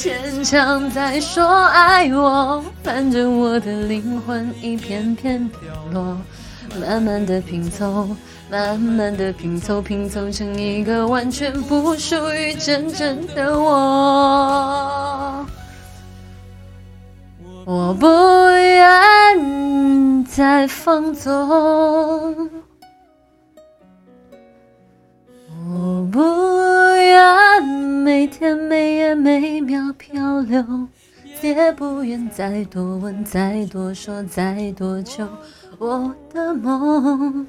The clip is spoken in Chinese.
坚强再说爱我，反正我的灵魂一片片掉落。慢慢的拼凑，慢慢的拼凑，拼凑成一个完全不属于真正的我。我不愿再放纵。天每夜每秒漂流，也不愿再多问、再多说、再多求。我的梦